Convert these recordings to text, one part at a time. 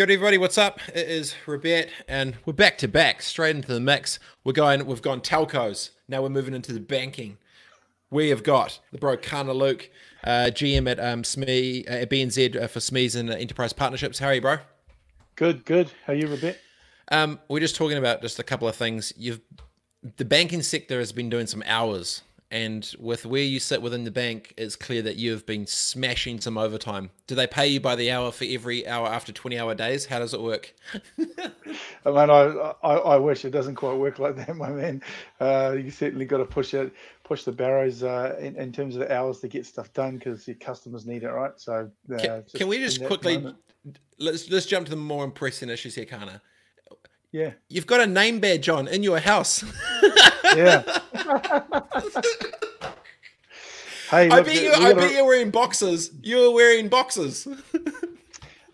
Kia ora, everybody. What's up? It is Robert, and we're back to back, straight into the mix. We're going. We've gone telcos. Now we're moving into the banking. We have got the bro Karna Luke, uh, GM at um, SME, uh, at BNZ uh, for SMEs and uh, Enterprise Partnerships. How are you, bro? Good, good. How are you, Robert? Um, we're just talking about just a couple of things. You've the banking sector has been doing some hours and with where you sit within the bank, it's clear that you've been smashing some overtime. Do they pay you by the hour for every hour after 20 hour days? How does it work? I mean, I, I, I, wish it doesn't quite work like that, my man. Uh, you certainly got to push it, push the barrows uh, in, in, terms of the hours to get stuff done because your customers need it, right? So, uh, can, can, we just quickly let's let's jump to the more impressive issues here, Karna? Yeah, you've got a name badge on in your house. yeah. hey, look, I bet you. I bet you're wearing boxes. You're wearing boxes.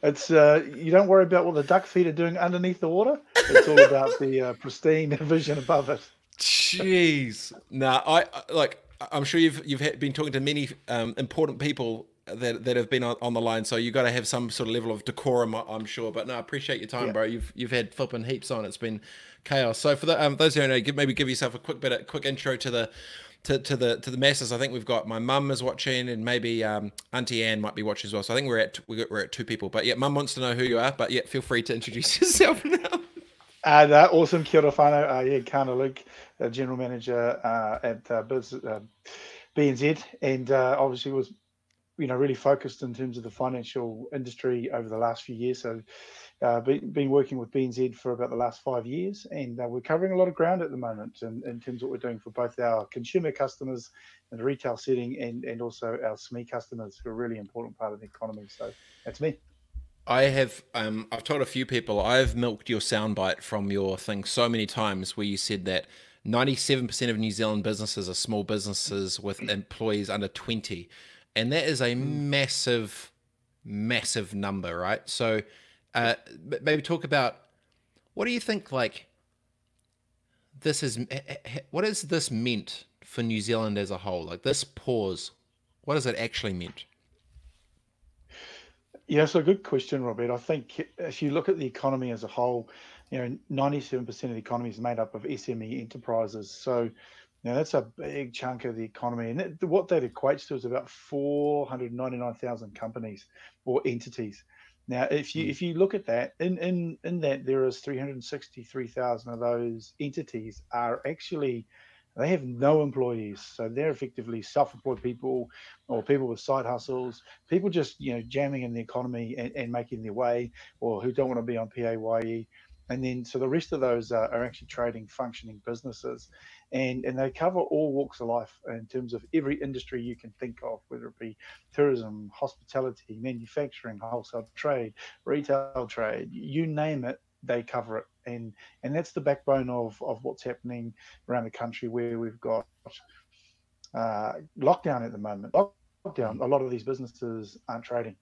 It's uh, you don't worry about what the duck feet are doing underneath the water. It's all about the uh, pristine vision above it. Jeez, nah. I like. I'm sure you've you've been talking to many um, important people that that have been on, on the line. So you got to have some sort of level of decorum, I'm sure. But no, I appreciate your time, yeah. bro. You've you've had flipping heaps on. It's been chaos. So for the, um, those who don't know, give, maybe give yourself a quick bit, a quick intro to the. To, to the to the masses, I think we've got my mum is watching, and maybe um, Auntie Anne might be watching as well. So I think we're at we're at two people. But yeah, mum wants to know who you are. But yeah, feel free to introduce yourself now. Uh, that awesome, kia ora whanau. Uh, yeah, Karna Luke, uh, general manager uh, at uh, Biz, uh, BNZ, and uh, obviously was you know really focused in terms of the financial industry over the last few years. So, uh, been, working with BNZ for about the last five years, and uh, we're covering a lot of ground at the moment in, in terms of what we're doing for both our consumer customers in the retail setting and and also our SME customers, who are a really important part of the economy. So that's me. I have um, I've told a few people I've milked your soundbite from your thing so many times where you said that 97% of New Zealand businesses are small businesses with employees under 20 and that is a massive, massive number, right? So, uh, maybe talk about what do you think? Like, this is what has this meant for New Zealand as a whole? Like this pause, what has it actually meant? Yeah, so good question, Robert. I think if you look at the economy as a whole, you know, 97% of the economy is made up of SME enterprises. So now that's a big chunk of the economy, and that, what that equates to is about 499,000 companies or entities. Now, if you mm. if you look at that, in in in that there is 363,000 of those entities are actually they have no employees, so they're effectively self-employed people or people with side hustles, people just you know jamming in the economy and, and making their way, or who don't want to be on PAYE. And then, so the rest of those are, are actually trading, functioning businesses and and they cover all walks of life in terms of every industry you can think of, whether it be tourism, hospitality, manufacturing, wholesale trade, retail trade, you name it, they cover it. And and that's the backbone of of what's happening around the country where we've got uh, lockdown at the moment. Lockdown, a lot of these businesses aren't trading.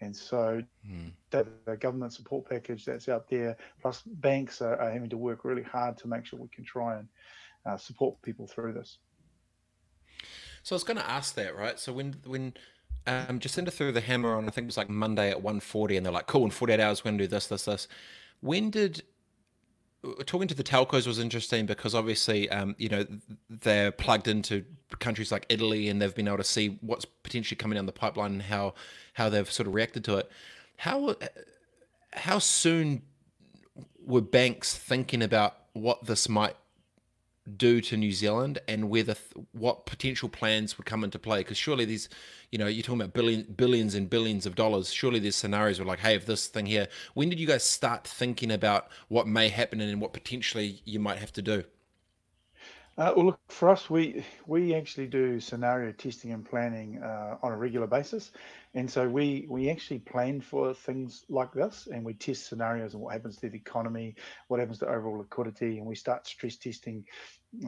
And so mm. the, government support package that's out there, plus banks are, are, having to work really hard to make sure we can try and uh, support people through this. So I was going to ask that, right? So when when um, Jacinda threw the hammer on, I think it was like Monday at 1.40, and they're like, cool, in 48 hours, we're going to do this, this, this. When did talking to the telcos was interesting because obviously, um, you know, they're plugged into countries like Italy, and they've been able to see what's potentially coming down the pipeline and how how they've sort of reacted to it. How how soon were banks thinking about what this might do to New Zealand and whether what potential plans would come into play? Because surely these you know you're talking about billion, billions and billions of dollars. Surely there's scenarios where like hey if this thing here when did you guys start thinking about what may happen and what potentially you might have to do uh, well, look, for us, we we actually do scenario testing and planning uh, on a regular basis, and so we we actually plan for things like this, and we test scenarios and what happens to the economy, what happens to overall liquidity, and we start stress testing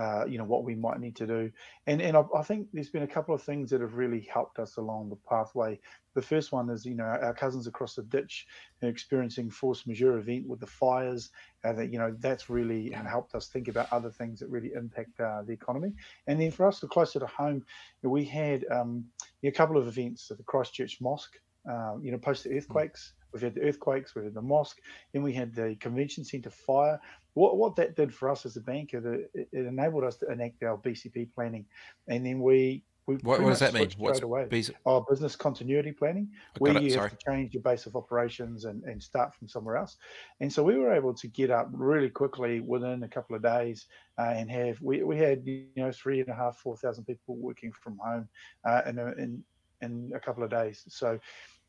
uh, you know what we might need to do. And and I, I, think there's been a couple of things that have really helped us along the pathway the first one is you know our cousins across the ditch experiencing force majeure event with the fires uh, that you know that's really helped us think about other things that really impact uh, the economy and then for us the closer to home we had um, a couple of events at the christchurch mosque uh, you know, post the hmm. earthquakes. We've had the earthquakes, we've had the mosque, then we had the convention centre fire. What, what that did for us as a bank, it, it enabled us to enact our BCP planning. And then we we what, what does that mean? What's away. Our oh, business continuity planning, where you have to change your base of operations and, and start from somewhere else. And so we were able to get up really quickly within a couple of days uh, and have we, we had you know three and a half four thousand people working from home uh, in, a, in in a couple of days. So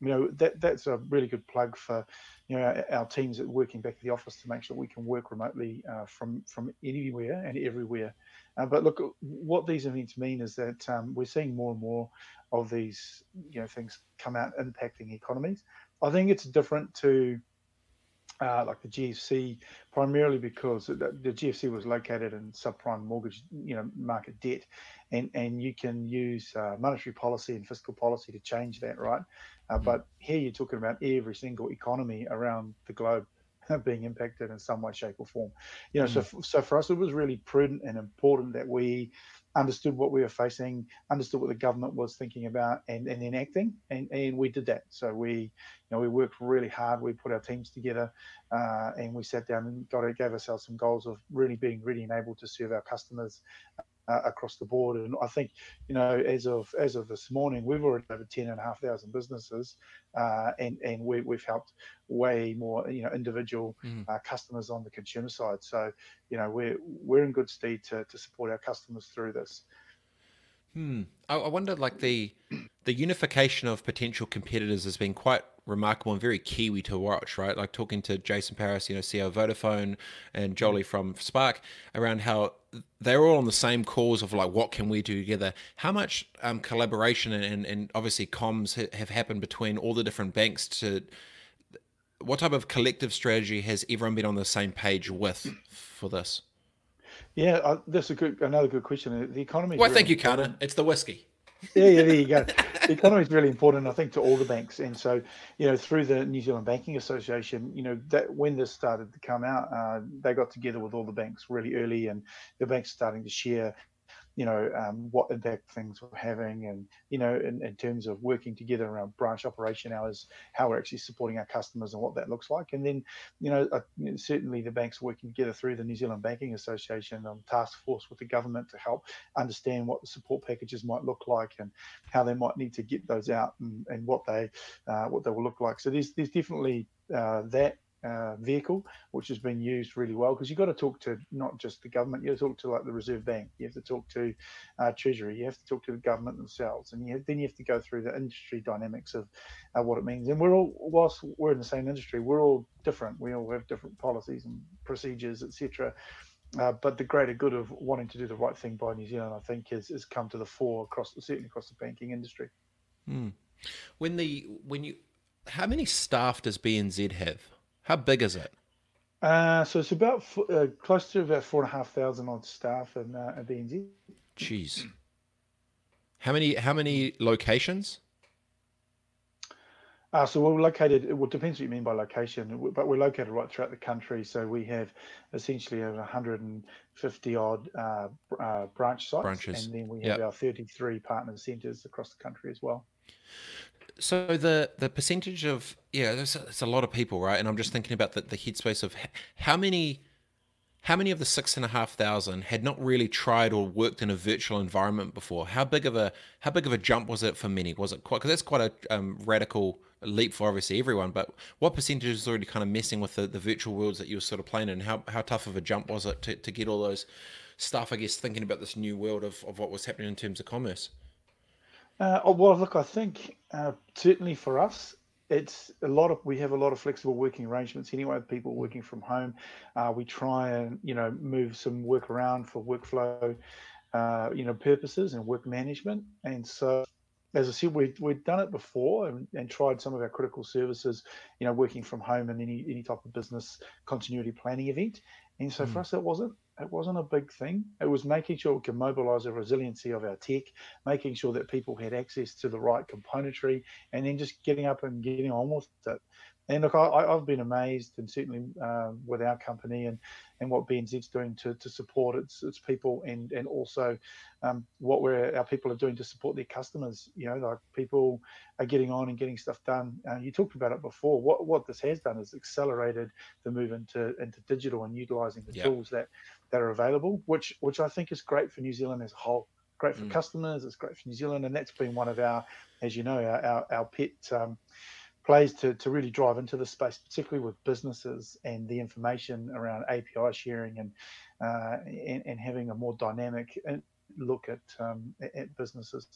you know that that's a really good plug for you know our, our teams that working back at the office to make sure we can work remotely uh, from from anywhere and everywhere. Uh, but look, what these events mean is that um, we're seeing more and more of these you know things come out impacting economies. I think it's different to uh, like the GFC, primarily because the, the, GFC was located in subprime mortgage, you know, market debt, and and you can use uh, monetary policy and fiscal policy to change that, right? Uh, mm. but here you're talking about every single economy around the globe being impacted in some way, shape, or form. You know, mm. so so for us, it was really prudent and important that we understood what we were facing, understood what the government was thinking about, and, and enacting, and, and we did that. So we, you know, we worked really hard. We put our teams together, uh, and we sat down and got gave ourselves some goals of really being ready and able to serve our customers uh, across the board. And I think, you know, as of as of this morning, we've already over ten and a half thousand businesses, uh, and and we, we've helped way more, you know, individual mm. uh, customers on the consumer side. So, you know, we're we're in good stead to to support our customers through this. Hmm. I, I wonder, like the the unification of potential competitors has been quite remarkable and very Kiwi to watch, right? Like talking to Jason Paris, you know, CEO of Vodafone, and Jolie from Spark around how they're all on the same cause of like, what can we do together? How much um, collaboration and, and, obviously comms ha- have happened between all the different banks to what type of collective strategy has everyone been on the same page with for this? Yeah, uh, that's a good another good question. The economy. Well, thank you, Carter. It's the whiskey yeah, yeah, there you go. The economy is really important, I think, to all the banks. And so, you know, through the New Zealand Banking Association, you know, that when this started to come out, uh, they got together with all the banks really early, and the banks starting to share you know um, what impact things were having and you know in, in, terms of working together around branch operation hours how we're actually supporting our customers and what that looks like. And then you know uh, certainly the banks working together through the new zealand banking association um, task force with the government to help understand what the support packages might look like and how they might need to get those out and, and what they uh, what they will look like. So there's there's definitely uh, that uh, vehicle, which has been used really well because you've got to talk to not just the government, you have to talk to like the Reserve Bank, you have to talk to uh, Treasury, you have to talk to the government themselves, and you have, then you have to go through the industry dynamics of uh, what it means. And we're all, whilst we're in the same industry, we're all different. We all have different policies and procedures, etc. Uh, but the greater good of wanting to do the right thing by New Zealand, I think, has, has come to the fore across certainly across the banking industry. Mm. When the when you, how many staff does BNZ have? How big is it? Uh, so it's about uh, close to about four and a half thousand odd staff in uh, at BNZ. Jeez. How many? How many locations? Uh, so we're located. Well, it depends what you mean by location, but we're located right throughout the country. So we have essentially over 150 odd uh, uh, branch sites, Branches. and then we have yep. our 33 partner centres across the country as well so the the percentage of yeah, there's a, there's a lot of people, right? And I'm just thinking about the, the headspace of how many how many of the six and a half thousand had not really tried or worked in a virtual environment before? How big of a how big of a jump was it for many? Was it quite because that's quite a um, radical leap for obviously everyone. But what percentage is already kind of messing with the, the virtual worlds that you were sort of playing in? How how tough of a jump was it to, to get all those stuff? I guess thinking about this new world of, of what was happening in terms of commerce. Uh, oh, well, look, I think uh, certainly for us, it's a lot of we have a lot of flexible working arrangements anyway with people working from home uh, we try and you know move some work around for workflow uh, you know purposes and work management and so as I said, we, we've done it before and, and, tried some of our critical services, you know, working from home and any, any type of business continuity planning event. And so mm. for us, it wasn't it wasn't a big thing. It was making sure we could mobilize the resiliency of our tech, making sure that people had access to the right componentry, and then just getting up and getting on with it. And look, I, have been amazed, and certainly uh, with our company, and and what BNZ's doing to, to support its its people and and also um, what we're our people are doing to support their customers. You know, like people are getting on and getting stuff done. Uh, you talked about it before. What what this has done is accelerated the move into into digital and utilizing the yep. tools that that are available, which which I think is great for New Zealand as a whole. Great for mm. customers. It's great for New Zealand, and that's been one of our, as you know, our our, our pet. Um, plays to, to really drive into the space, particularly with businesses and the information around API sharing and uh, and, and, having a more dynamic uh, look at um, at businesses.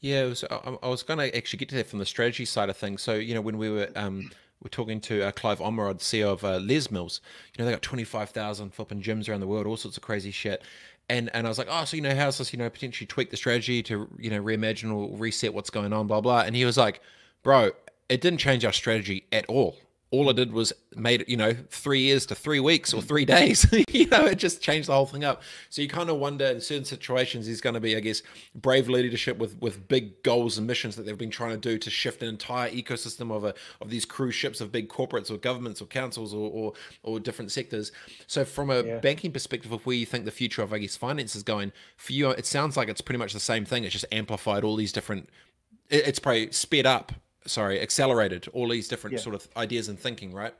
Yeah, was, I, I, was going to actually get to that from the strategy side of things. So you know, when we were um, we're talking to uh, Clive Ormerod, CEO of uh, Les Mills. You know, they got twenty five thousand flipping gyms around the world, all sorts of crazy shit. And and I was like, oh, so you know, how's this? You know, potentially tweak the strategy to you know reimagine or reset what's going on, blah blah. And he was like, bro, it didn't change our strategy at all all I did was made it, you know, three years to three weeks or three days. you know, it just changed the whole thing up. So you kind of wonder in certain situations, there's going to be, I guess, brave leadership with with big goals and missions that they've been trying to do to shift an entire ecosystem of a of these cruise ships of big corporates or governments or councils or or, or different sectors. So from a yeah. banking perspective of where you think the future of, I guess, finance is going, for you, it sounds like it's pretty much the same thing. It's just amplified all these different. It's probably sped up sorry, accelerated all these different yeah. sort of ideas and thinking, right?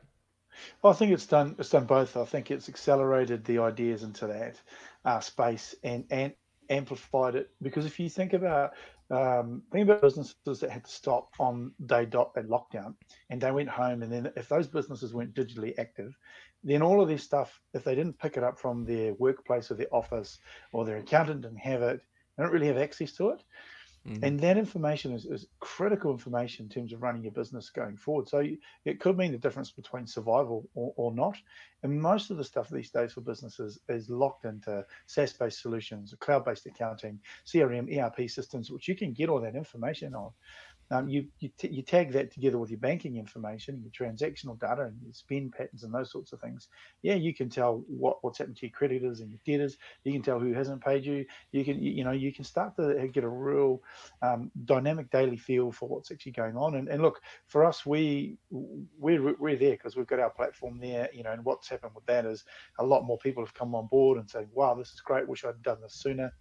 Well, I think it's done. It's done both. I think it's accelerated the ideas into that uh, space and and amplified it. Because if you think about um, think about businesses that had to stop on day dot at lockdown, and they went home, and then if those businesses weren't digitally active, then all of this stuff, if they didn't pick it up from their workplace or their office or their accountant didn't have it, they don't really have access to it. Mm-hmm. And that information is, is, critical information in terms of running your business going forward. So it could mean the difference between survival or, or not. And most of the stuff these days for businesses is locked into SaaS based solutions, cloud based accounting, CRM, ERP systems, which you can get all that information on. Um, you you, t- you tag that together with your banking information, your transactional data, and your spend patterns and those sorts of things. Yeah, you can tell what, what's happened to your creditors and your debtors. You can tell who hasn't paid you. You can you, you know you can start to get a real um, dynamic daily feel for what's actually going on. And, and look, for us, we we're, we're there because we've got our platform there. You know, and what's happened with that is a lot more people have come on board and saying, "Wow, this is great. Wish I'd done this sooner."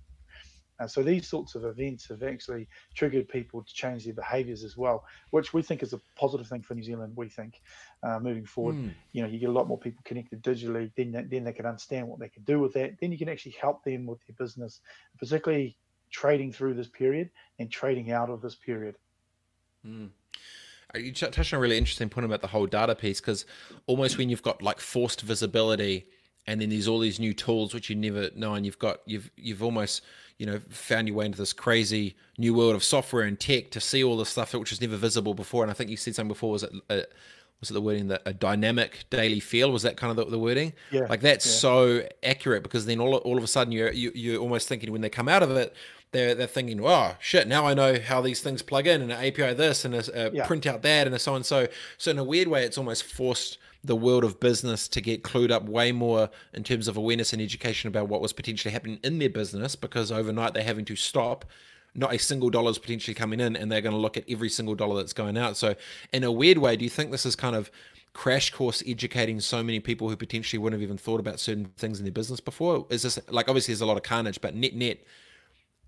And so these sorts of events have actually triggered people to change their behaviours as well, which we think is a positive thing for New Zealand. We think uh, moving forward, mm. you know, you get a lot more people connected digitally, then then they can understand what they can do with that. Then you can actually help them with their business, particularly trading through this period and trading out of this period. Mm. You touched on a really interesting point about the whole data piece because almost when you've got like forced visibility and then there's all these new tools which you never know and you've got you've you've almost you know found your way into this crazy new world of software and tech to see all the stuff which was never visible before and i think you said something before was it a, was it the wording that a dynamic daily feel was that kind of the, the wording yeah like that's yeah. so accurate because then all, all of a sudden you're you, you're almost thinking when they come out of it they're, they're thinking, oh shit, now I know how these things plug in and an API this and a, a yeah. print out that and a so and so. So in a weird way, it's almost forced the world of business to get clued up way more in terms of awareness and education about what was potentially happening in their business because overnight they're having to stop not a single dollar is potentially coming in and they're going to look at every single dollar that's going out. So in a weird way do you think this is kind of crash course educating so many people who potentially wouldn't have even thought about certain things in their business before? Is this like obviously there's a lot of carnage but net net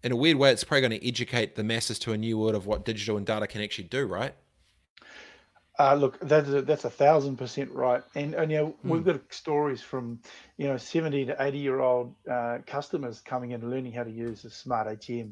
in a weird way it's probably going to educate the masses to a new world of what digital and data can actually do right uh, look, that's a, that's a thousand percent right, and and you know mm. we've got stories from you know seventy to eighty year old uh, customers coming in and learning how to use a smart ATM.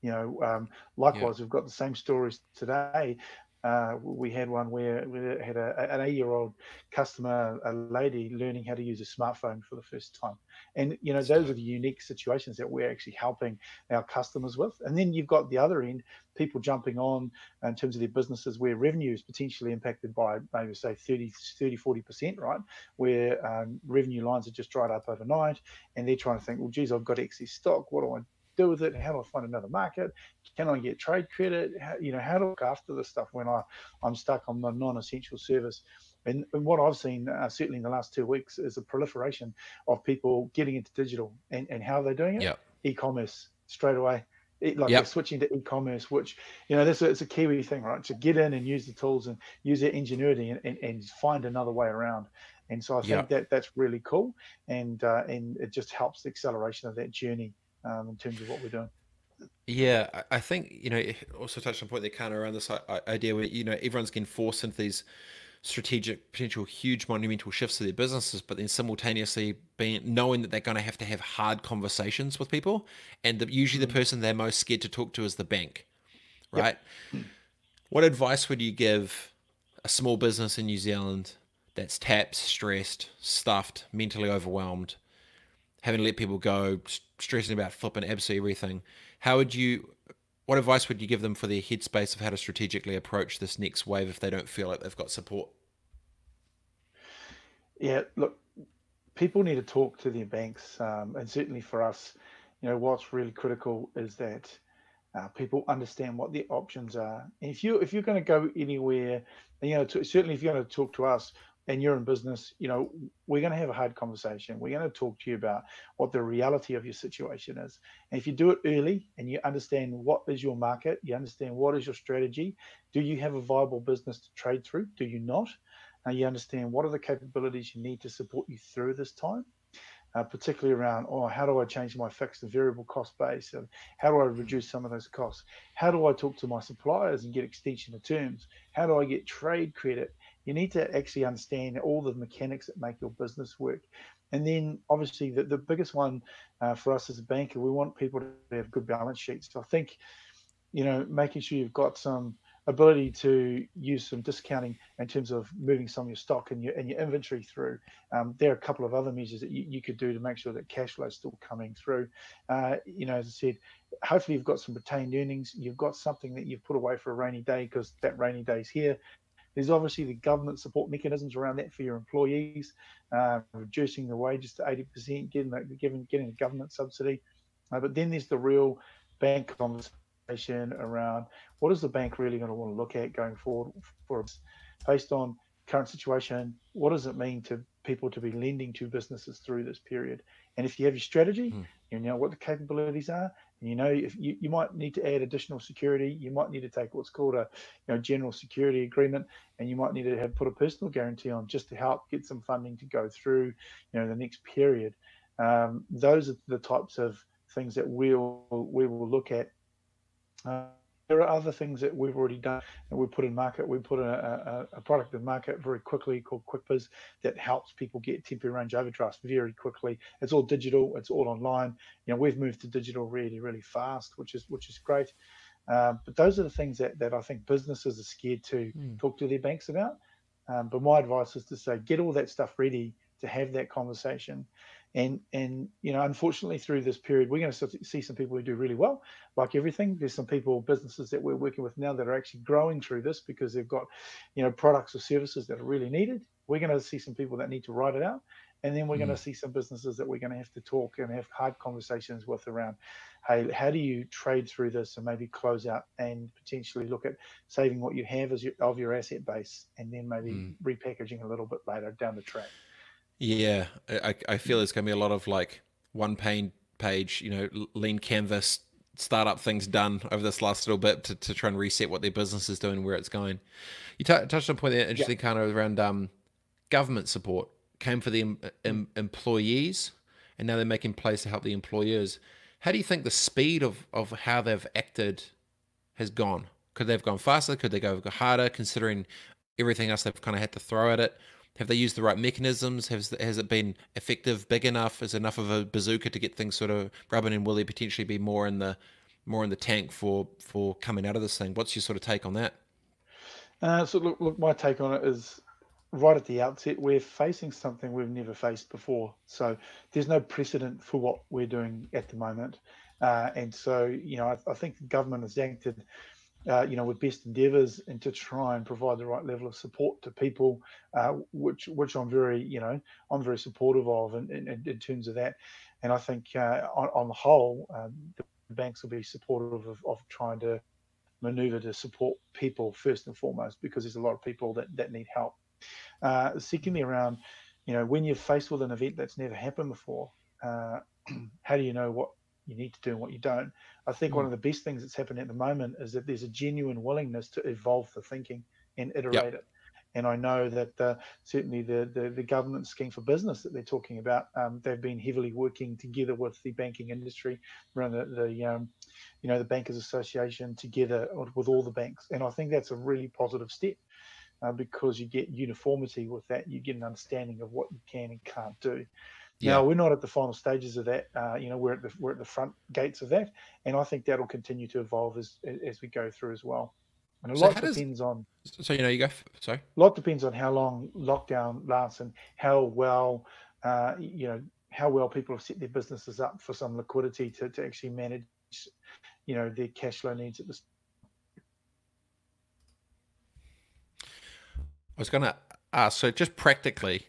You know, um, likewise, yeah. we've got the same stories today uh, we had one where we had a, an eight-year-old customer, a lady, learning how to use a smartphone for the first time. And you know, those are the unique situations that we're actually helping our customers with. And then you've got the other end, people jumping on in terms of their businesses where revenue is potentially impacted by maybe say 30, 30 40%, right? Where um, revenue lines are just dried up overnight, and they're trying to think, well, geez, I've got excess stock. What do I do with it? How do I find another market? Can I get trade credit? How, you know, how to look after this stuff when I, I'm stuck on the non-essential service? And, and what I've seen, uh, certainly in the last two weeks, is a proliferation of people getting into digital and, and how they're doing it. Yep. E-commerce straight away. It, like yep. they're switching to e-commerce, which you know, this it's a Kiwi thing, right? To get in and use the tools and use their ingenuity and, and, and find another way around. And so I think yep. that that's really cool, and uh, and it just helps the acceleration of that journey um, in terms of what we're doing. Yeah, I think you know. Also touched on point there, kind of around this idea where you know everyone's getting forced into these strategic, potential, huge, monumental shifts to their businesses, but then simultaneously being knowing that they're going to have to have hard conversations with people, and the, usually the mm. person they're most scared to talk to is the bank, right? Yep. What advice would you give a small business in New Zealand that's tapped, stressed, stuffed, mentally overwhelmed, having to let people go, stressing about flipping absolutely everything? How would you what advice would you give them for their headspace of how to strategically approach this next wave if they don't feel like they've got support? Yeah, look, people need to talk to their banks, um, and certainly for us, you know, what's really critical is that uh, people understand what their options are. And if you if you're going to go anywhere, you know, to, certainly if you're going to talk to us, and you're in business, you know, we're going to have a hard conversation. We're going to talk to you about what the reality of your situation is. And if you do it early and you understand what is your market, you understand what is your strategy, do you have a viable business to trade through? Do you not? And you understand what are the capabilities you need to support you through this time? Uh, particularly around, oh, how do I change my fixed and variable cost base? And how do I reduce some of those costs? How do I talk to my suppliers and get extension of terms? How do I get trade credit? You need to actually understand all the mechanics that make your business work. And then obviously the, the biggest one uh, for us as a banker, we want people to have good balance sheets. So I think, you know, making sure you've got some ability to use some discounting in terms of moving some of your stock and your and your inventory through. Um, there are a couple of other measures that you, you could do to make sure that cash flow is still coming through. Uh, you know, as I said, hopefully you've got some retained earnings. You've got something that you've put away for a rainy day because that rainy day is here. There's obviously the government support mechanisms around that for your employees, uh, reducing the wages to 80%, getting the, giving, getting a government subsidy. Uh, but then there's the real bank conversation around what is the bank really going to want to look at going forward for us based on current situation. What does it mean to people to be lending to businesses through this period? And if you have your strategy, mm. you know what the capabilities are, you know, if you, you might need to add additional security, you might need to take what's called a you know general security agreement, and you might need to have put a personal guarantee on just to help get some funding to go through, you know, the next period. Um, those are the types of things that we'll we will look at. Uh, there are other things that we've already done and we put in market. We put a, a, a product in market very quickly called QuickBiz that helps people get temporary range overdrafts very quickly. It's all digital. It's all online. You know, we've moved to digital really, really fast, which is which is great. Um, but those are the things that, that I think businesses are scared to mm. talk to their banks about. Um, but my advice is to say, get all that stuff ready to have that conversation and and you know unfortunately through this period we're going to see some people who do really well like everything there's some people businesses that we're working with now that are actually growing through this because they've got you know products or services that are really needed we're going to see some people that need to write it out and then we're mm. going to see some businesses that we're going to have to talk and have hard conversations with around hey how do you trade through this and maybe close out and potentially look at saving what you have as your, of your asset base and then maybe mm. repackaging a little bit later down the track yeah, I, I feel there's going to be a lot of like one pane page, you know, lean canvas startup things done over this last little bit to, to try and reset what their business is doing, where it's going. You touched on a point there, interesting yeah. kind of around um, government support came for the em- em- employees, and now they're making plays to help the employers. How do you think the speed of, of how they've acted has gone? Could they have gone faster? Could they go harder, considering everything else they've kind of had to throw at it? Have they used the right mechanisms? Has has it been effective, big enough? Is enough of a bazooka to get things sort of rubbing? And will there potentially be more in the more in the tank for for coming out of this thing? What's your sort of take on that? Uh, so look, look, my take on it is right at the outset, we're facing something we've never faced before. So there's no precedent for what we're doing at the moment. Uh, and so, you know, I, I think the government has acted uh, you know, with best endeavours and to try and provide the right level of support to people, uh, which which I'm very, you know, I'm very supportive of in, in, in terms of that. And I think uh, on, on, the whole, um, the banks will be supportive of, of trying to maneuver to support people first and foremost because there's a lot of people that, that need help. Uh, secondly, around, you know, when you're faced with an event that's never happened before, uh, how do you know what you need to do and what you don't. I think mm. one of the best things that's happening at the moment is that there's a genuine willingness to evolve the thinking and iterate yep. it. And I know that uh, certainly the, the, the government scheme for business that they're talking about, um, they've been heavily working together with the banking industry around the, the um, you know the Bankers Association together with all the banks, and I think that's a really positive step. Uh, because you get uniformity with that, you get an understanding of what you can and can't do. Yeah. Now we're not at the final stages of that. Uh, you know, we're at the we're at the front gates of that, and I think that'll continue to evolve as as we go through as well. And a so lot depends does, on. So you know, you go. Sorry. A lot depends on how long lockdown lasts and how well, uh, you know, how well people have set their businesses up for some liquidity to, to actually manage, you know, their cash flow needs at this. I was going to ask. So just practically,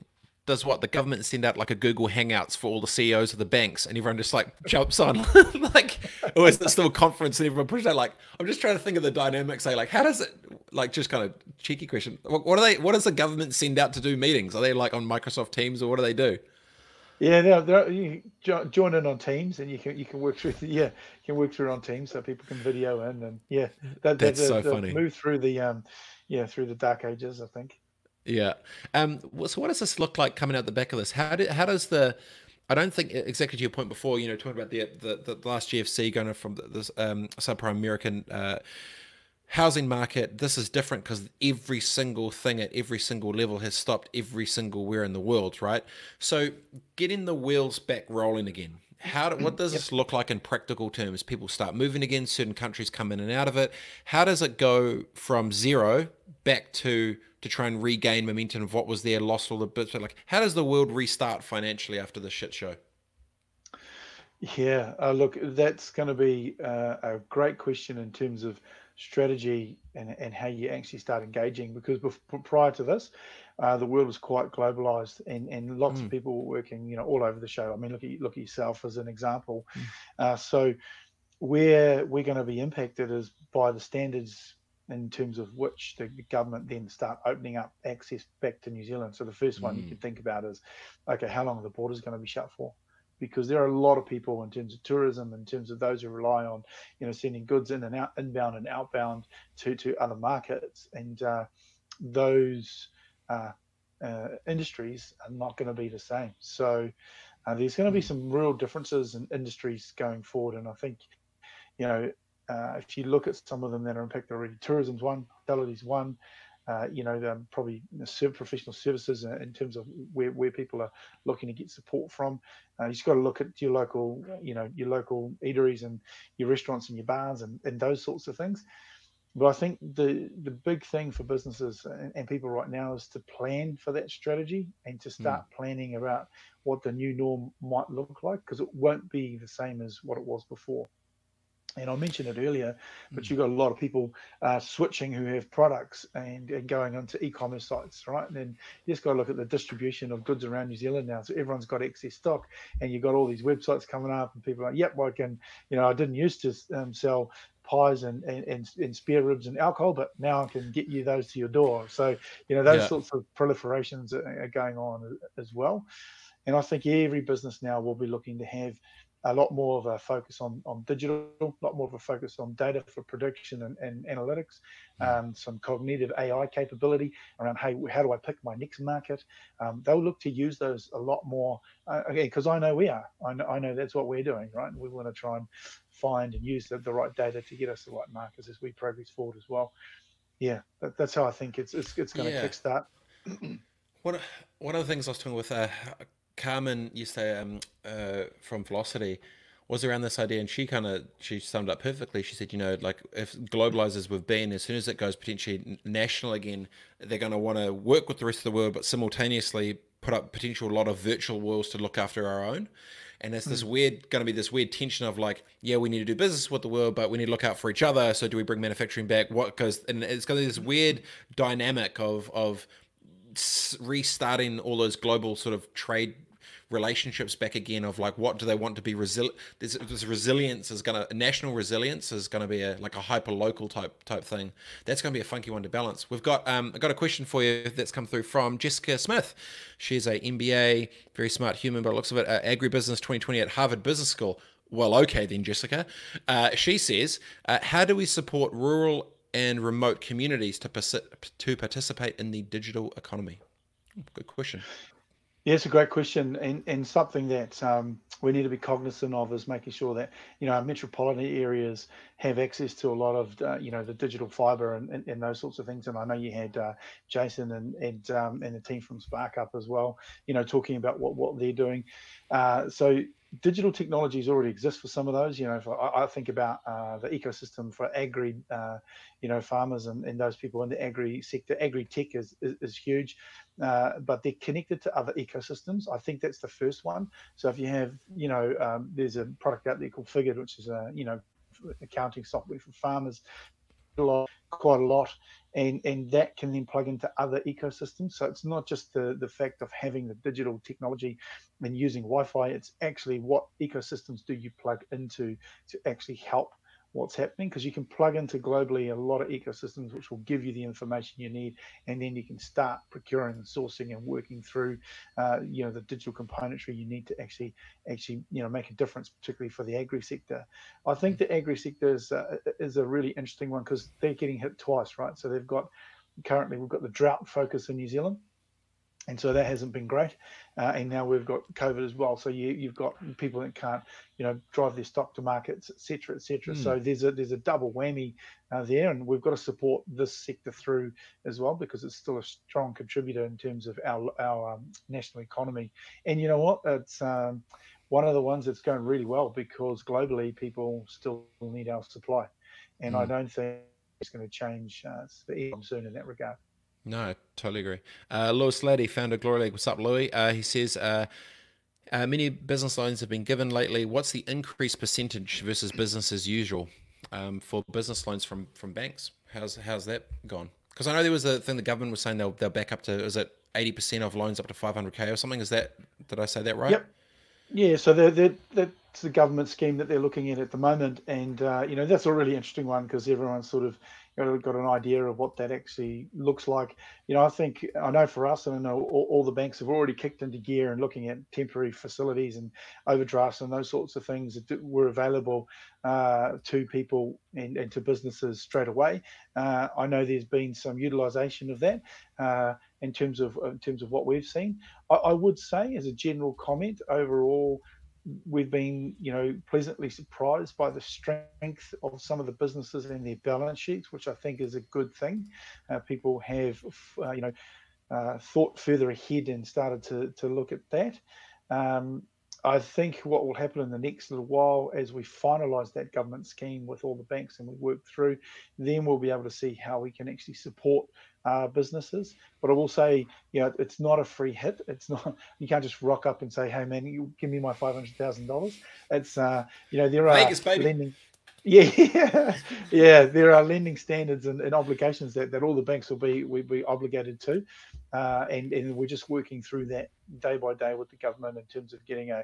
does what the government send out like a Google Hangouts for all the CEOs of the banks, and everyone just like jumps on, like, or is it still a conference and everyone pushes out? Like, I'm just trying to think of the dynamics. Say, like, how does it, like, just kind of cheeky question. What, what, are they? What does the government send out to do meetings? Are they like on Microsoft Teams, or what do they do? Yeah, they're, they're, you join in on Teams, and you can you can work through. The, yeah, you can work through on Teams, so people can video in, and yeah, that, that's so funny. Move through the um, yeah, through the dark ages, I think. Yeah. Um. So, what does this look like coming out the back of this? How do, how does the I don't think exactly to your point before. You know, talking about the the, the last GFC going from this um, subprime American uh, housing market. This is different because every single thing at every single level has stopped every single where in the world, right? So, getting the wheels back rolling again. How do, what does yep. this look like in practical terms? People start moving again. Certain countries come in and out of it. How does it go from zero back to to try and regain momentum of what was there, lost all the bits. But like, how does the world restart financially after the shit show? Yeah, uh, look, that's going to be uh, a great question in terms of strategy and, and how you actually start engaging. Because before, prior to this, uh, the world was quite globalized, and, and lots mm. of people were working, you know, all over the show. I mean, look at look at yourself as an example. Mm. so, where we're going to be impacted is by the standards in terms of which the government then start opening up access back to New Zealand. So the first one mm. you can think about is, okay, how long are the borders going to be shut for? Because there are a lot of people in terms of tourism, in terms of those who rely on, you know, sending goods in and out, inbound and outbound to to other markets, and uh, those uh, uh, industries are not going to be the same. So uh, there's going to be mm. some real differences in industries going forward, and I think, you know, uh, if you look at some of them that are impacted already, tourism's one, hotelity's one. Uh, you know, um, probably professional services in terms of where, where people are looking to get support from. Uh, you've got to look at your local, you know, your local eateries and your restaurants and your bars and, and those sorts of things. But I think the the big thing for businesses and, and people right now is to plan for that strategy and to start mm. planning about what the new norm might look like because it won't be the same as what it was before and I mentioned it earlier, but mm. you've got a lot of people uh, switching who have products and, and going onto e-commerce sites, right? And then you just got to look at the distribution of goods around New Zealand now. So everyone's got excess stock, and you've got all these websites coming up, and people are like, "Yep, I can." You know, I didn't used to um, sell pies and, and, and, and, spare ribs and alcohol, but now I can get you those to your door. So you know, those yeah. sorts of proliferations are, are going on as well. And I think every business now will be looking to have a lot more of a focus on, on digital, a lot more of a focus on data for prediction and, and analytics, hmm. um, some cognitive AI capability around, hey, how do I pick my next market? Um, they'll look to use those a lot more, uh, again, because I know we are. I know, I know that's what we're doing, right? And we want to try and find and use the, the right data to get us the right markets as we progress forward as well. Yeah, that, that's how I think it's it's, it's going to yeah. kickstart. one, one of the things I was talking with uh, Carmen used to um, uh, from Velocity was around this idea, and she kind of she summed up perfectly. She said, you know, like if globalizers we've been, as soon as it goes potentially national again, they're going to want to work with the rest of the world, but simultaneously put up potential a lot of virtual worlds to look after our own. And it's this mm. weird, going to be this weird tension of like, yeah, we need to do business with the world, but we need to look out for each other. So do we bring manufacturing back? What goes? And it's got this weird dynamic of of restarting all those global sort of trade relationships back again of like what do they want to be resilient this, this resilience is going to national resilience is going to be a like a hyper local type type thing. That's going to be a funky one to balance. We've got um i got a question for you that's come through from jessica smith. She's a mba very smart human but looks of it uh, agribusiness 2020 at harvard business school. Well okay then jessica. Uh, she says uh, how do we support rural and remote communities to, to participate in the digital economy? Good question. It's a great question, and, and something that um, we need to be cognizant of is making sure that you know our metropolitan areas have access to a lot of uh, you know the digital fiber and, and, and, those sorts of things. And I know you had uh, Jason and and um, and the team from Spark up as well, you know, talking about what what they're doing. Uh, so digital technologies already exist for some of those. You know, I, I, think about uh, the ecosystem for agri, uh, you know, farmers and, and those people in the agri sector. Agri tech is, is, is huge, uh, but they're connected to other ecosystems. I think that's the first one. So if you have, you know, um, there's a product out there called Figured, which is a, you know, accounting software for farmers quite a lot and and that can then plug into other ecosystems. So it's not just the the fact of having the digital technology and using wi-fi it's actually what ecosystems do you plug into to actually help what's happening because you can plug into globally a lot of ecosystems which will give you the information you need and then you can start procuring and sourcing and working through uh, you know the digital componentry you need to actually actually you know make a difference particularly for the agri sector. I think the agri sector is, uh, is a really interesting one because they're getting hit twice right? So they've got currently we've got the drought focus in new zealand and so that hasn't been great. Uh, and now we've got COVID as well. So you, you've got people that can't, you know, drive their stock to markets, etc., etc. Mm. So there's a there's a double whammy uh, there, and we've got to support this sector through as well because it's still a strong contributor in terms of our our um, national economy. And you know what? It's um, one of the ones that's going really well because globally people still need our supply, and mm. I don't think it's going to change uh, soon in that regard. No, I totally agree. Uh, Lewis Laddie, founder of Glory League. What's up, Louis? Uh, he says uh, uh, many business loans have been given lately. What's the increased percentage versus business as usual um, for business loans from from banks? How's how's that gone? Because I know there was a thing the government was saying they'll they'll back up to is it eighty percent of loans up to five hundred k or something? Is that did I say that right? Yep. Yeah, so they're, they're, that's the government scheme that they're looking at at the moment, and uh, you know that's a really interesting one because everyone's sort of got, got an idea of what that actually looks like. You know, I think I know for us, and I know all, all, the banks have already kicked into gear and looking at temporary facilities and overdrafts and those sorts of things that were available uh, to people and, and, to businesses straight away. Uh, I know there's been some utilisation of that. Uh, in terms of in terms of what we've seen, I, I would say, as a general comment, overall, we've been, you know, pleasantly surprised by the strength of some of the businesses and their balance sheets, which I think is a good thing. Uh, people have, uh, you know, uh, thought further ahead and started to to look at that. Um, I think what will happen in the next little while as we finalise that government scheme with all the banks and we work through, then we'll be able to see how we can actually support uh, businesses. But I will say, you know, it's not a free hit. It's not you can't just rock up and say, "Hey, man, you give me my five hundred thousand dollars." It's uh, you know, there are Vegas, lending. Yeah, yeah, there are lending standards and, and, obligations that, that all the banks will be will be obligated to, uh, and and we're just working through that day by day with the government in terms of getting a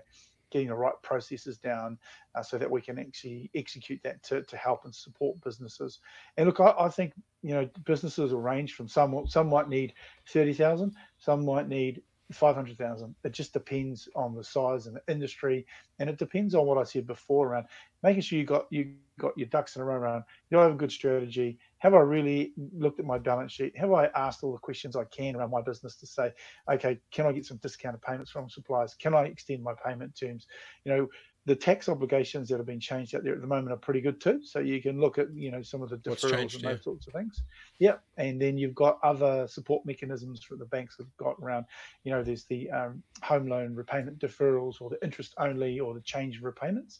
getting the right processes down uh, so that we can actually execute that to, to help and support businesses. And look, I, I think you know businesses will range from some some might need thirty thousand, some might need 500,000. It just depends on the size and the industry. And it depends on what I said before around making sure you got you got your ducks in a row around, you have a good strategy. Have I really looked at my balance sheet? Have I asked all the questions I can around my business to say, okay, can I get some discounted payments from suppliers? Can I extend my payment terms? You know, the tax obligations that have been changed out there at the moment are pretty good too. So you can look at you know some of the deferrals changed, and those yeah. sorts of things. Yeah, and then you've got other support mechanisms for the banks have got around. You know, there's the um, home loan repayment deferrals or the interest only or the change of repayments.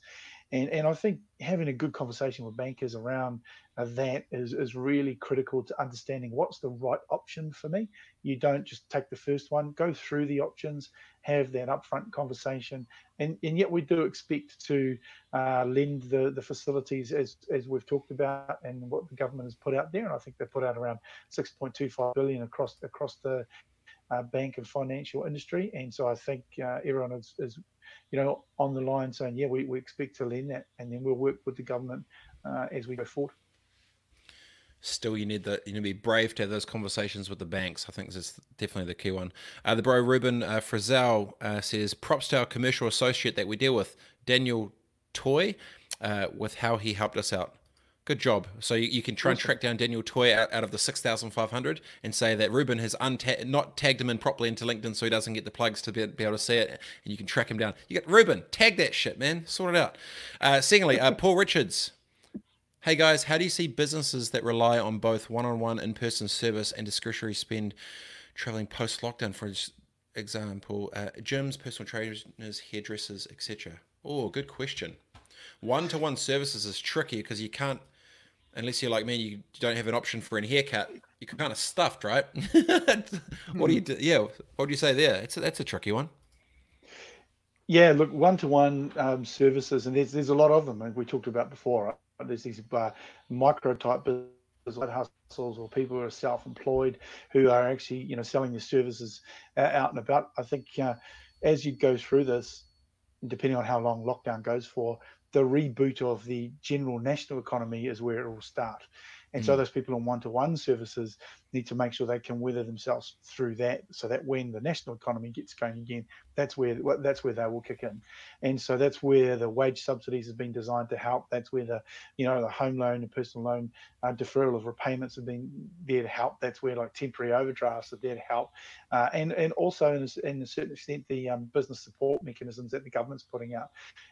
And, and I think having a good conversation with bankers around uh, that is, is really critical to understanding what's the right option for me. You don't just take the first one, go through the options, have that upfront conversation. And, and yet we do expect to uh, lend the, the facilities as, as we've talked about and what the government has put out there. And I think they put out around 6.25 billion across across the uh, bank and financial industry. And so I think uh, everyone is, is you know, on the line saying, yeah, we, we expect to lend that, and then we'll work with the government uh, as we go forward. Still, you need the you need to be brave to have those conversations with the banks. I think this is definitely the key one. Uh, the bro Ruben uh, Frizzell uh, says, "Props to our commercial associate that we deal with, Daniel Toy, uh, with how he helped us out." Good job. So you, you can try awesome. and track down Daniel Toy out, out of the 6,500 and say that Ruben has unta- not tagged him in properly into LinkedIn so he doesn't get the plugs to be, be, able to see it. And you can track him down. You get Ruben, tag that shit, man. Sort it out. Uh, secondly, uh, Paul Richards. Hey guys, how do you see businesses that rely on both one on one in person service and discretionary spend traveling post lockdown, for example, uh, gyms, personal trainers, hairdressers, etc.? Oh, good question. One to one services is tricky because you can't unless you're like me, you don't have an option for a haircut. You're kind of stuffed, right? what do you do? Yeah, what do you say there? It's a, that's a tricky one. Yeah, look, one-to-one services, and there's there's a lot of them, and we talked about before. Right? There's these uh, micro type businesses, like hustles, or people who are self-employed who are actually, you know, selling their services out and about. I think uh, as you go through this, depending on how long lockdown goes for, the reboot of the general national economy is where it will start. And mm. so those people on one-to-one services need to make sure they can weather themselves through that, so that when the national economy gets going again, that's where that's where they will kick in. And so that's where the wage subsidies have been designed to help. That's where the you know the home loan and personal loan uh, deferral of repayments have been there to help. That's where like temporary overdrafts are there to help, uh, and and also in a, in a certain extent the um, business support mechanisms that the government's putting out,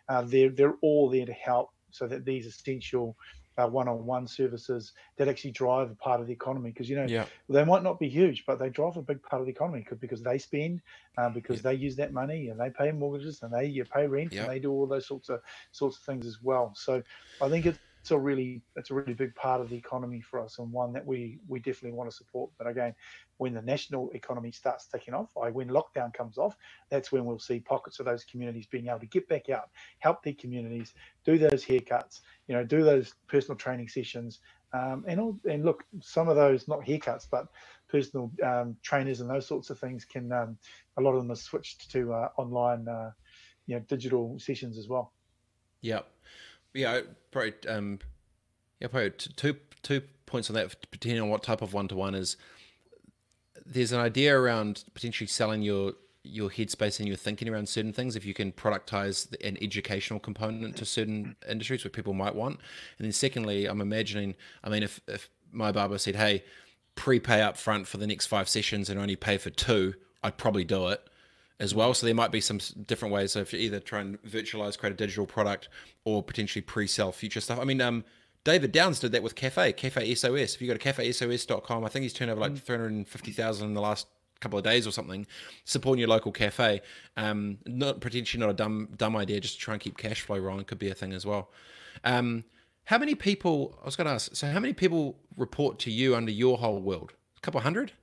uh, they're they're all there to help so that these essential uh, one-on-one services that actually drive a part of the economy because you know yeah. they might not be huge but they drive a big part of the economy because they spend uh, because yeah. they use that money and they pay mortgages and they you pay rent yeah. and they do all those sorts of sorts of things as well so i think it's it's a really it's a really big part of the economy for us and one that we we definitely want to support. But again, when the national economy starts taking off, like when lockdown comes off, that's when we'll see pockets of those communities being able to get back out, help their communities, do those haircuts, you know, do those personal training sessions, um, and all, and look, some of those not haircuts, but personal um, trainers and those sorts of things can um, a lot of them have switched to uh, online, uh, you know, digital sessions as well. Yep yeah, probably um, yeah, probably two two points on that, depending on what type of one to one is. There's an idea around potentially selling your your headspace and your thinking around certain things if you can productize an educational component to certain industries where people might want and then secondly i'm imagining i mean if, if my barber said hey prepay up front for the next five sessions and only pay for two i'd probably do it as well. So there might be some different ways. So if you either try and virtualize, create a digital product, or potentially pre-sell future stuff. I mean, um, David Downs did that with Cafe, Cafe SOS. If you go to cafesos.com, I think he's turned over like mm. 350,000 in the last couple of days or something, supporting your local cafe. Um, not potentially not a dumb dumb idea, just to try and keep cash flow rolling could be a thing as well. Um, how many people? I was going to ask. So, how many people report to you under your whole world? A couple hundred?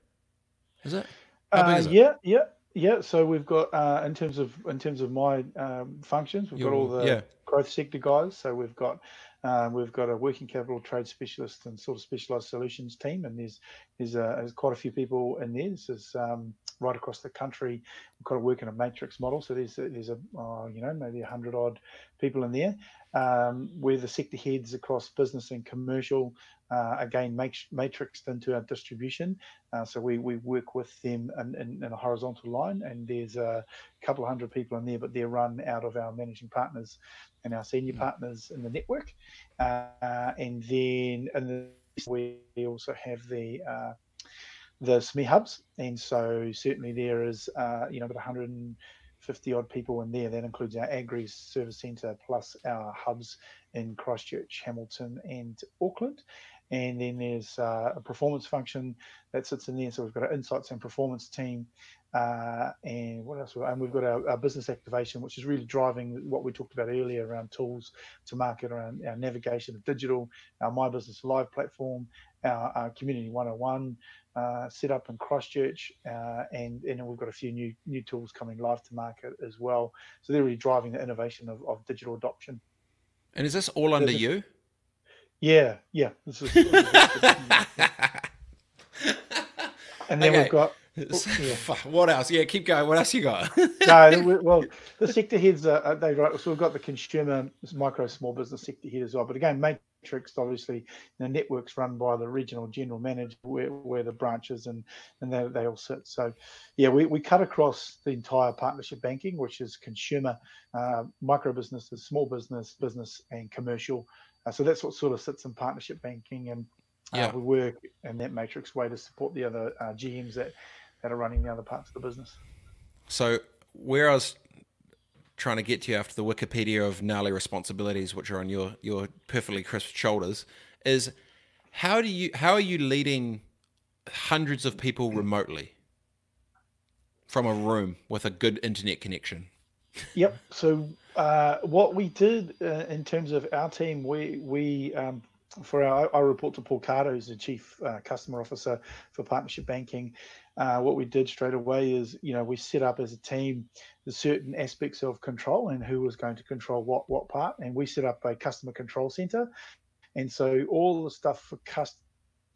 Is it? Uh, is it? Yeah, yeah. Yeah, so we've got uh, in terms of in terms of my um, functions, we've got all the yeah. growth sector guys. So we've got um, we've got a working capital trade specialist and sort of specialized solutions team, and there's there's, uh, there's quite a few people in there. Um, right across the country. We've got to work in a matrix model, so there's there's a uh, you know maybe a hundred odd people in there. Um, we're the sector heads across business and commercial, uh, again matrixed into our distribution. Uh, so we, we work with them in, in, in, a horizontal line, and there's a couple of hundred people in there, but they're run out of our managing partners and our senior mm. partners in the network. Uh, and then and the, we also have the uh, the SME hubs, and so certainly there is uh, you know about 150 odd people in there. That includes our Agri Service Centre plus our hubs in Christchurch, Hamilton, and Auckland and then there's uh, a performance function that sits in there. So we've got an insights and performance team, uh, and what else? And we've got our, our, business activation, which is really driving what we talked about earlier around tools to market, around our navigation of digital, our My Business Live platform, our, our Community 101 uh, set up in Christchurch, uh, and and we've got a few new new tools coming live to market as well. So they're really driving the innovation of, of digital adoption. And is this all under you? Yeah, yeah. This is, and then okay. we've got. Yeah. What else? Yeah, keep going. What else you got? no, well, the sector heads are they right. So we've got the consumer, micro, small business sector head as well. But again, matrix obviously the networks run by the regional general manager where, where the branches and and they, they all sit. So yeah, we, we cut across the entire partnership banking, which is consumer, uh, micro businesses, small business, business and commercial Uh, so that's what sort of sits in partnership banking, and uh, yeah. we work in that matrix way to support the other uh, GMs that that are running the other parts of the business. So where I was trying to get to you after the Wikipedia of gnarly responsibilities, which are on your your perfectly crisp shoulders, is how do you how are you leading hundreds of people remotely from a room with a good internet connection? Yep. So uh, what we did uh, in terms of our team, we we um, for our I report to Paul Carter, who's the chief uh, customer officer for partnership banking. Uh, what we did straight away is, you know, we set up as a team the certain aspects of control and who was going to control what what part, and we set up a customer control center. And so all the stuff for customers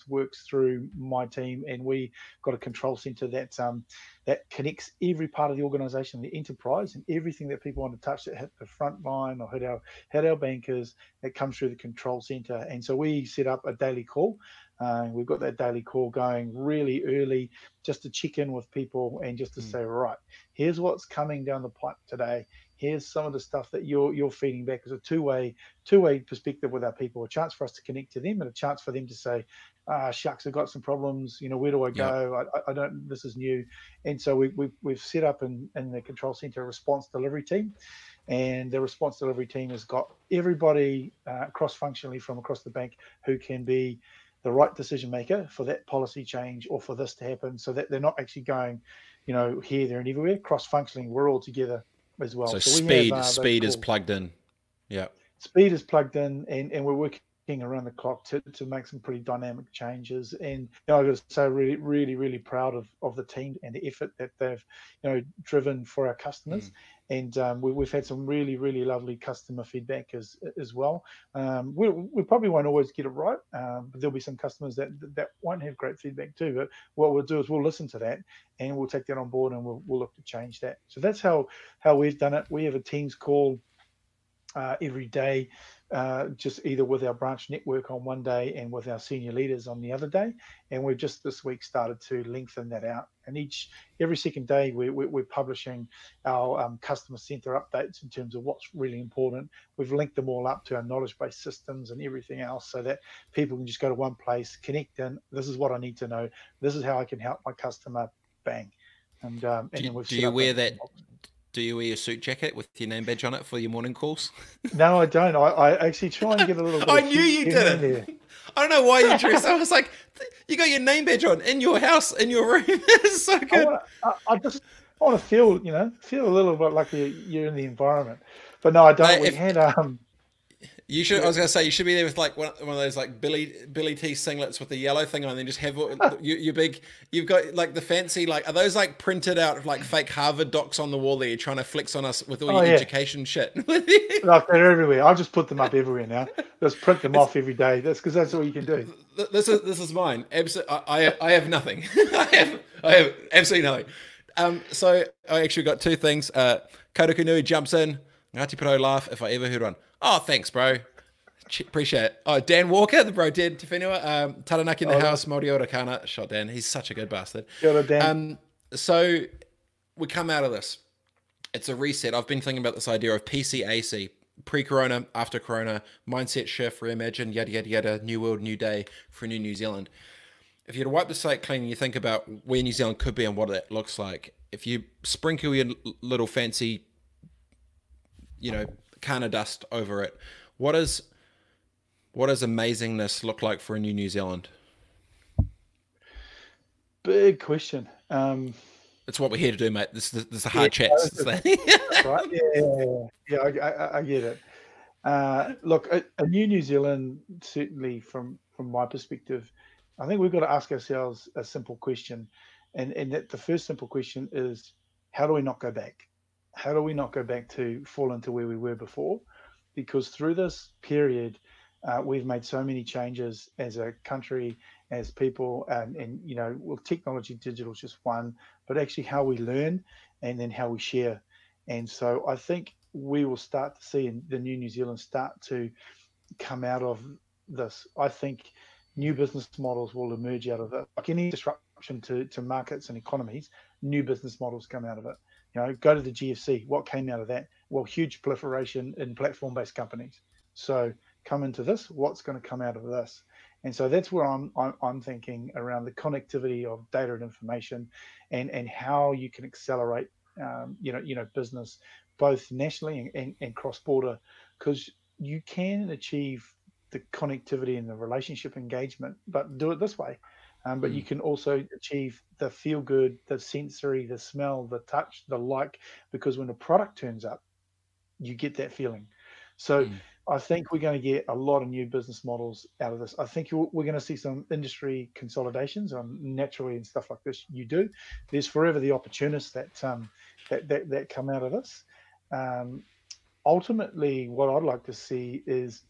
works through my team, and we got a control center that um, that connects every part of the organization, the enterprise, and everything that people want to touch that hit the front line or hit our hit our bankers that comes through the control center. And so we set up a daily call. Uh, we've got that daily call going really early just to check in with people and just to mm. say, right, here's what's coming down the pipe today. Here's some of the stuff that you're you're feeding back. As a two-way two-way perspective with our people a chance for us to connect to them and a chance for them to say ah shucks i've got some problems. You know where do i go? I, I don't this is new. And so we, we've, we've set up in, in the control center a response delivery team and the response delivery team has got everybody uh, cross-functionally from across the bank who can be the right decision maker for that policy change or for this to happen so that they're not actually going you know here there and everywhere cross-functioning we're all together as well. So, so speed have, uh, speed is plugged in. Yeah. Speed is plugged in, and, and we're working around the clock to, to make some pretty dynamic changes. And you know, I got to say, really, really, really proud of, of the team and the effort that they've you know driven for our customers. Mm. And um, we, have had some really, really lovely customer feedback as as well. Um, we, we probably won't always get it right, um, but there'll be some customers that that won't have great feedback too. But what we'll do is we'll listen to that and we'll take that on board and we'll, we'll look to change that. So that's how how we've done it. We have a Teams call uh, every day uh, just either with our branch network on one day and with our senior leaders on the other day. And we've just this week started to lengthen that out. And each every second day, we're, we're publishing our um, customer center updates in terms of what's really important. We've linked them all up to our knowledge based systems and everything else so that people can just go to one place, connect in. This is what I need to know. This is how I can help my customer. Bang. And, um, and do, then do you wear that? Do you wear your suit jacket with your name badge on it for your morning calls? No, I don't. I, I actually try and get a little bit. I knew you did. I don't know why you dressed. I was like, you got your name badge on in your house, in your room. it's so good. I, wanna, I, I just I want to feel, you know, feel a little bit like you're in the environment. But no, I don't. we if, had um, you should. I was gonna say you should be there with like one, one of those like Billy Billy T singlets with the yellow thing on, and then just have you, your big. You've got like the fancy like are those like printed out of like fake Harvard docs on the wall that you're trying to flex on us with all oh, your yeah. education shit? like they're everywhere. I'll just put them up everywhere now. Just print them it's, off every day. That's because that's all you can do. This is this is mine. Absolutely, I, I, I have nothing. I have I have absolutely nothing. Um, so I actually got two things. Uh, Kotoku jumps in. Ngati Pro laugh if I ever heard one. Oh, thanks, bro. Appreciate it. Oh, Dan Walker, the bro Dan Te um, Taranaki in the oh, house, Mori Orakana. Shot Dan. He's such a good bastard. Good Dan. Um, so we come out of this. It's a reset. I've been thinking about this idea of PCAC, pre-corona, after corona, mindset shift, reimagine, yada yada yada, new world, new day for new New Zealand. If you had to wipe the slate clean and you think about where New Zealand could be and what that looks like, if you sprinkle your little fancy, you know, Karna dust over it. What is what does amazingness look like for a new New Zealand? Big question. Um, it's what we're here to do, mate. This, this, this is the hard yeah, chat. right. Yeah, yeah, yeah. I, I, I, get it. Uh, look, a, a, new New Zealand, certainly from from my perspective, I think we've got to ask ourselves a simple question, and and that the first simple question is, how do we not go back? How do we not go back to fall into where we were before? Because through this period, uh, we've made so many changes as a country, as people, and, and you know, well, technology, digital is just one, but actually how we learn and then how we share. And so I think we will start to see in the new New Zealand start to come out of this. I think new business models will emerge out of it. Like any disruption to, to markets and economies, new business models come out of it. You know, go to the GFC. What came out of that? Well, huge proliferation in platform-based companies. So come into this, what's going to come out of this? And so that's where I'm, I'm, I'm thinking around the connectivity of data and information, and and how you can accelerate, um, you know, you know, business both nationally and, and, and cross border, because you can achieve the connectivity and the relationship engagement, but do it this way. Um, but mm. you can also achieve the feel good, the sensory, the smell, the touch, the like, because when a product turns up, you get that feeling. So mm. I think we're going to get a lot of new business models out of this. I think we're going to see some industry consolidations on naturally and stuff like this. You do. There's forever the opportunists that um, that, that, that come out of this. Um, ultimately, what I'd like to see is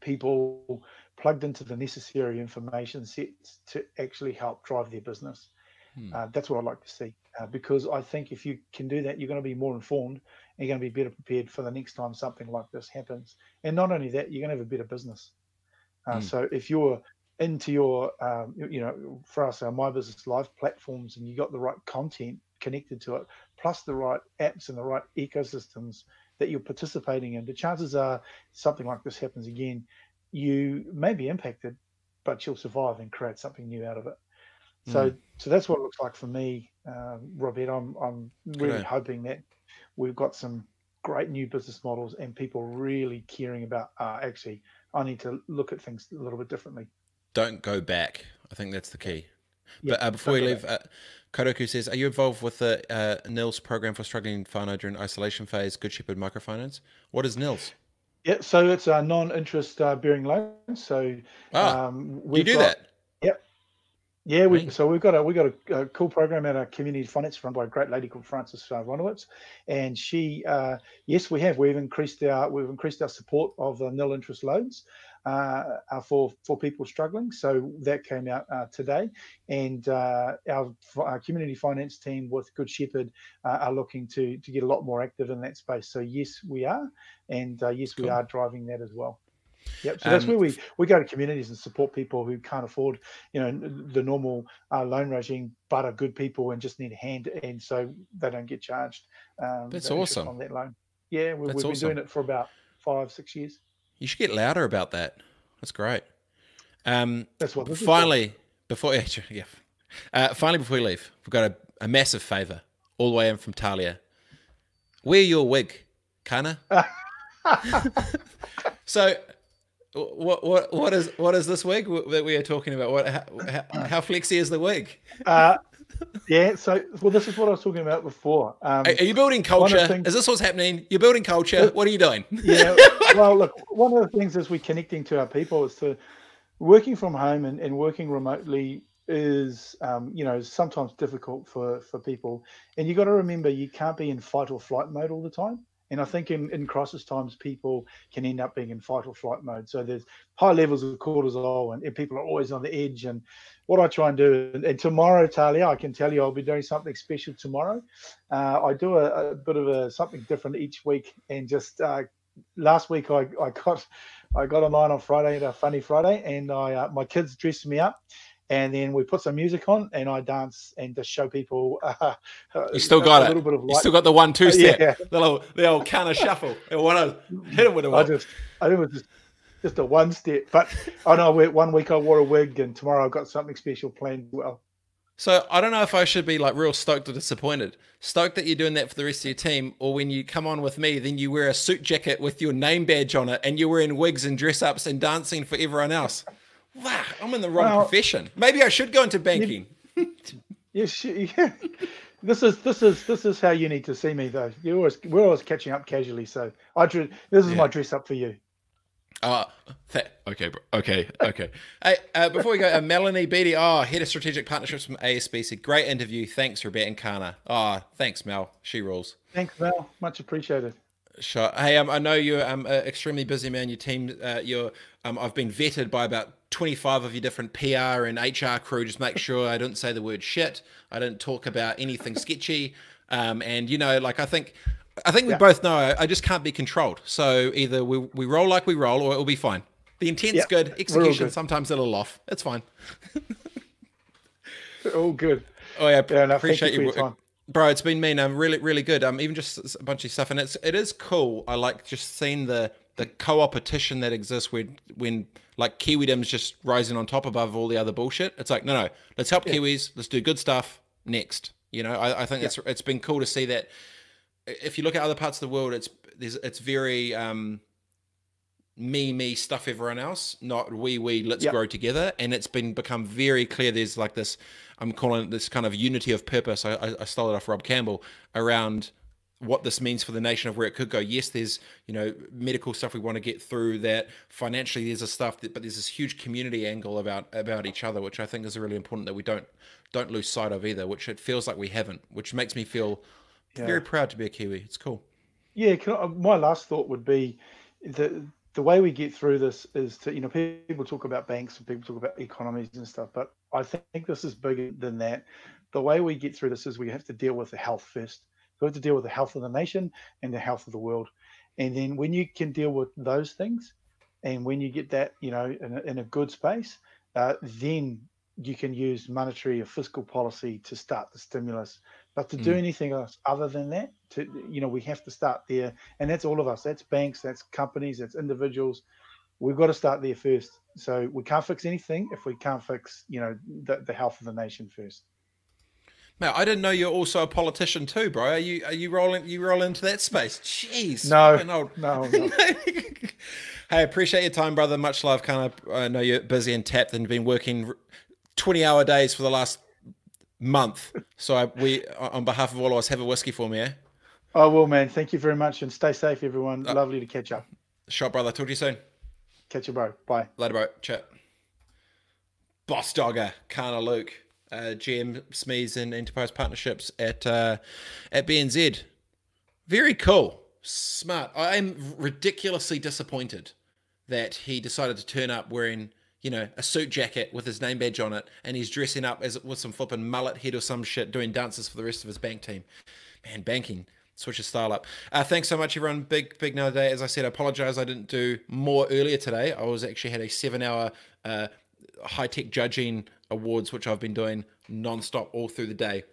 people plugged into the necessary information sets to actually help drive their business. Hmm. Uh, that's what I'd like to see uh, because I think if you can do that, you're going to be more informed and you're going to be better prepared for the next time something like this happens. And not only that, you're going to have a better business. Uh, hmm. So if you're into your, um, you know, for us, our My Business Live platforms, and you got the right content connected to it, plus the right apps and the right ecosystems that you're participating in, the chances are something like this happens again, you may be impacted, but you'll survive and create something new out of it. So, mm. so that's what it looks like for me, um, Robert. I'm, I'm really hoping that we've got some great new business models and people really caring about. Uh, actually, I need to look at things a little bit differently. Don't go back. I think that's the key. Yeah, but uh, before we leave, uh, Kodoku says, "Are you involved with the uh, NILS program for struggling whānau during isolation phase? Good Shepherd Microfinance. What is NILS?" Yeah, so it's a non-interest uh, bearing loan. So ah, um, we do got, that. Yep. Yeah, we so we've got a we got a, a, cool program at our community finance run by a great lady called Frances uh, Ronowitz, and she uh, yes we have we've increased our we've increased our support of the nil interest loans uh, uh for for people struggling. So that came out uh, today, and uh, our, our, community finance team with Good Shepherd uh, are looking to to get a lot more active in that space. So yes, we are, and yes, cool. we are driving that as well. Yep. So that's um, where we we go to communities and support people who can't afford, you know, the normal uh, loan regime, but are good people and just need a hand, and so they don't get charged. Um, that's awesome on that loan. Yeah, we, have been doing it for about five six years. You should get louder about that. That's great. Um, that's what. finally, before yeah, uh, finally before we leave, we've got a, a massive favour all the way in from Talia. Wear your wig, Karna. so what what what is what is this wig that we are talking about? What how, how, how flexy is the wig? Uh, yeah, so well, this is what I was talking about before. Um, are, are, you building culture? Things, is this what's happening? You're building culture. what are you doing? yeah. Well, look, one of the things as we're connecting to our people is to working from home and, and working remotely is um, you know sometimes difficult for for people and you got to remember you can't be in fight or flight mode all the time and I think in, in crisis times, people can end up being in fight or flight mode. So there's high levels of cortisol, and, and people are always on the edge. And what I try and do, and, and tomorrow, Talia, I can tell you, I'll be doing something special tomorrow. Uh, I do a, a, bit of a something different each week, and just uh, last week I, I got I got online on Friday, a funny Friday, and I uh, my kids dressed me up and then we put some music on and I dance and just show people. Uh, you still got a, it. Bit of you still got the one two step, yeah. the little the old kind of shuffle. I want to hit it with a. I just I think it was just just a one step, but oh, I know one week I wore a wig and tomorrow I've got something special planned. Well. So I don't know if I should be like real stoked or disappointed. Stoked that you're doing that for the rest of your team, or when you come on with me, then you wear a suit jacket with your name badge on it, and you're wearing wigs and dress ups and dancing for everyone else. Wow, I'm in the wrong well, profession. Maybe I should go into banking. yes, yeah. This is this is this is how you need to see me though. You always we're always catching up casually. So I this is yeah. my dress up for you. Uh, th- okay, bro. okay, okay. hey, uh, before we go, uh, Melanie Beatty, oh, head of strategic partnerships from ASBC. Great interview. Thanks, Rebecca and Karna. Oh, thanks, Mel. She rules. Thanks, Mel. Much appreciated. Sure. Hey, um, I know you're um, an extremely busy man. Your team, uh, you're, um, I've been vetted by about 25 of your different PR and HR crew. Just make sure I didn't say the word shit. I didn't talk about anything sketchy. Um, and you know, like I think, I think we yeah. both know I, just can't be controlled. So either we, we roll like we roll, or it'll be fine. The intent's yeah. good, execution good. sometimes a little off. It's fine. all good. Oh yeah, yeah appreciate you. you bro it's been mean i'm really really good um even just a bunch of stuff and it's it is cool i like just seeing the the co-opetition that exists when when like Kiwidom's just rising on top above all the other bullshit. It's like, no, no, let's help yeah. Kiwis. Let's do good stuff next. You know, I, I think yeah. it's it's been cool to see that. If you look at other parts of the world, it's there's it's very um, me me stuff everyone else, not we we let's yep. grow together. And it's been become very clear. There's like this. I'm calling it this kind of unity of purpose. I, I, I stole it off Rob Campbell around what this means for the nation of where it could go. Yes, there's you know medical stuff we want to get through. That financially there's a stuff, that, but there's this huge community angle about about each other, which I think is really important that we don't don't lose sight of either. Which it feels like we haven't, which makes me feel yeah. very proud to be a Kiwi. It's cool. Yeah, I, my last thought would be the the way we get through this is to you know people talk about banks and people talk about economies and stuff, but I think this is bigger than that. The way we get through this is we have to deal with the health first we have to deal with the health of the nation and the health of the world. And then when you can deal with those things, and when you get that, you know, in a, in a good space, uh, then you can use monetary or fiscal policy to start the stimulus. But to mm. do anything else other than that, to you know, we have to start there, and that's all of us. That's banks, that's companies, that's individuals. We've got to start there first. So we can't fix anything if we can't fix, you know, the, the health of the nation first. Man, I didn't know you're also a politician too, bro. Are you are you rolling you roll into that space? Jeez. No. No, no. hey, appreciate your time, brother. Much love. Kind of I know you're busy and tapped and been working 20 hour days for the last month. So I, we on behalf of all of us have a whiskey for me, eh? I will, man. Thank you very much and stay safe everyone. Uh, Lovely to catch up. Shot brother. Talk to you soon. Catch you, bro. Bye. Later, bro. Chat. Boss dogger, Karna Luke uh, GM SMEs and enterprise partnerships at uh, at BNZ. Very cool, smart. I am ridiculously disappointed that he decided to turn up wearing you know a suit jacket with his name badge on it, and he's dressing up as with some flipping mullet head or some shit, doing dances for the rest of his bank team. Man, banking switch his style up. Uh, thanks so much, everyone. Big, big night today. As I said, I apologize I didn't do more earlier today. I was actually had a seven hour uh, high tech judging awards, which I've been doing non-stop all through the day.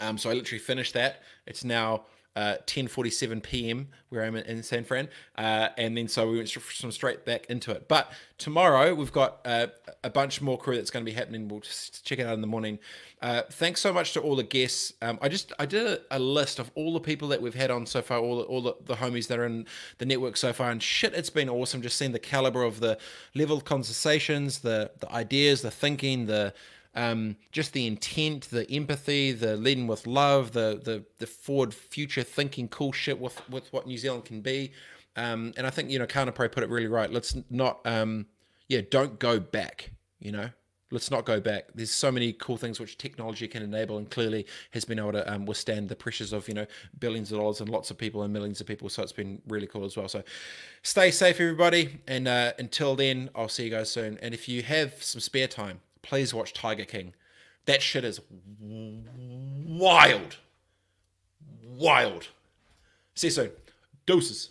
Um, so I literally finished that. It's now uh, 10:47 p.m. where I'm in San Fran, uh, and then so we went some straight back into it. But tomorrow we've got uh, a bunch more crew that's going to be happening. We'll just check it out in the morning. Uh, thanks so much to all the guests. Um, I just I did a, a, list of all the people that we've had on so far, all the, all the, the homies that are in the network so far, and shit, it's been awesome. Just seeing the caliber of the level of conversations, the the ideas, the thinking, the um, just the intent, the empathy, the leading with love, the the the forward future thinking, cool shit with with what New Zealand can be. Um, and I think you know probably put it really right. Let's not, um, yeah, don't go back. You know, let's not go back. There's so many cool things which technology can enable, and clearly has been able to um, withstand the pressures of you know billions of dollars and lots of people and millions of people. So it's been really cool as well. So stay safe, everybody, and uh, until then, I'll see you guys soon. And if you have some spare time, please watch Tiger King. That shit is wild. Wild. See you soon. Doses.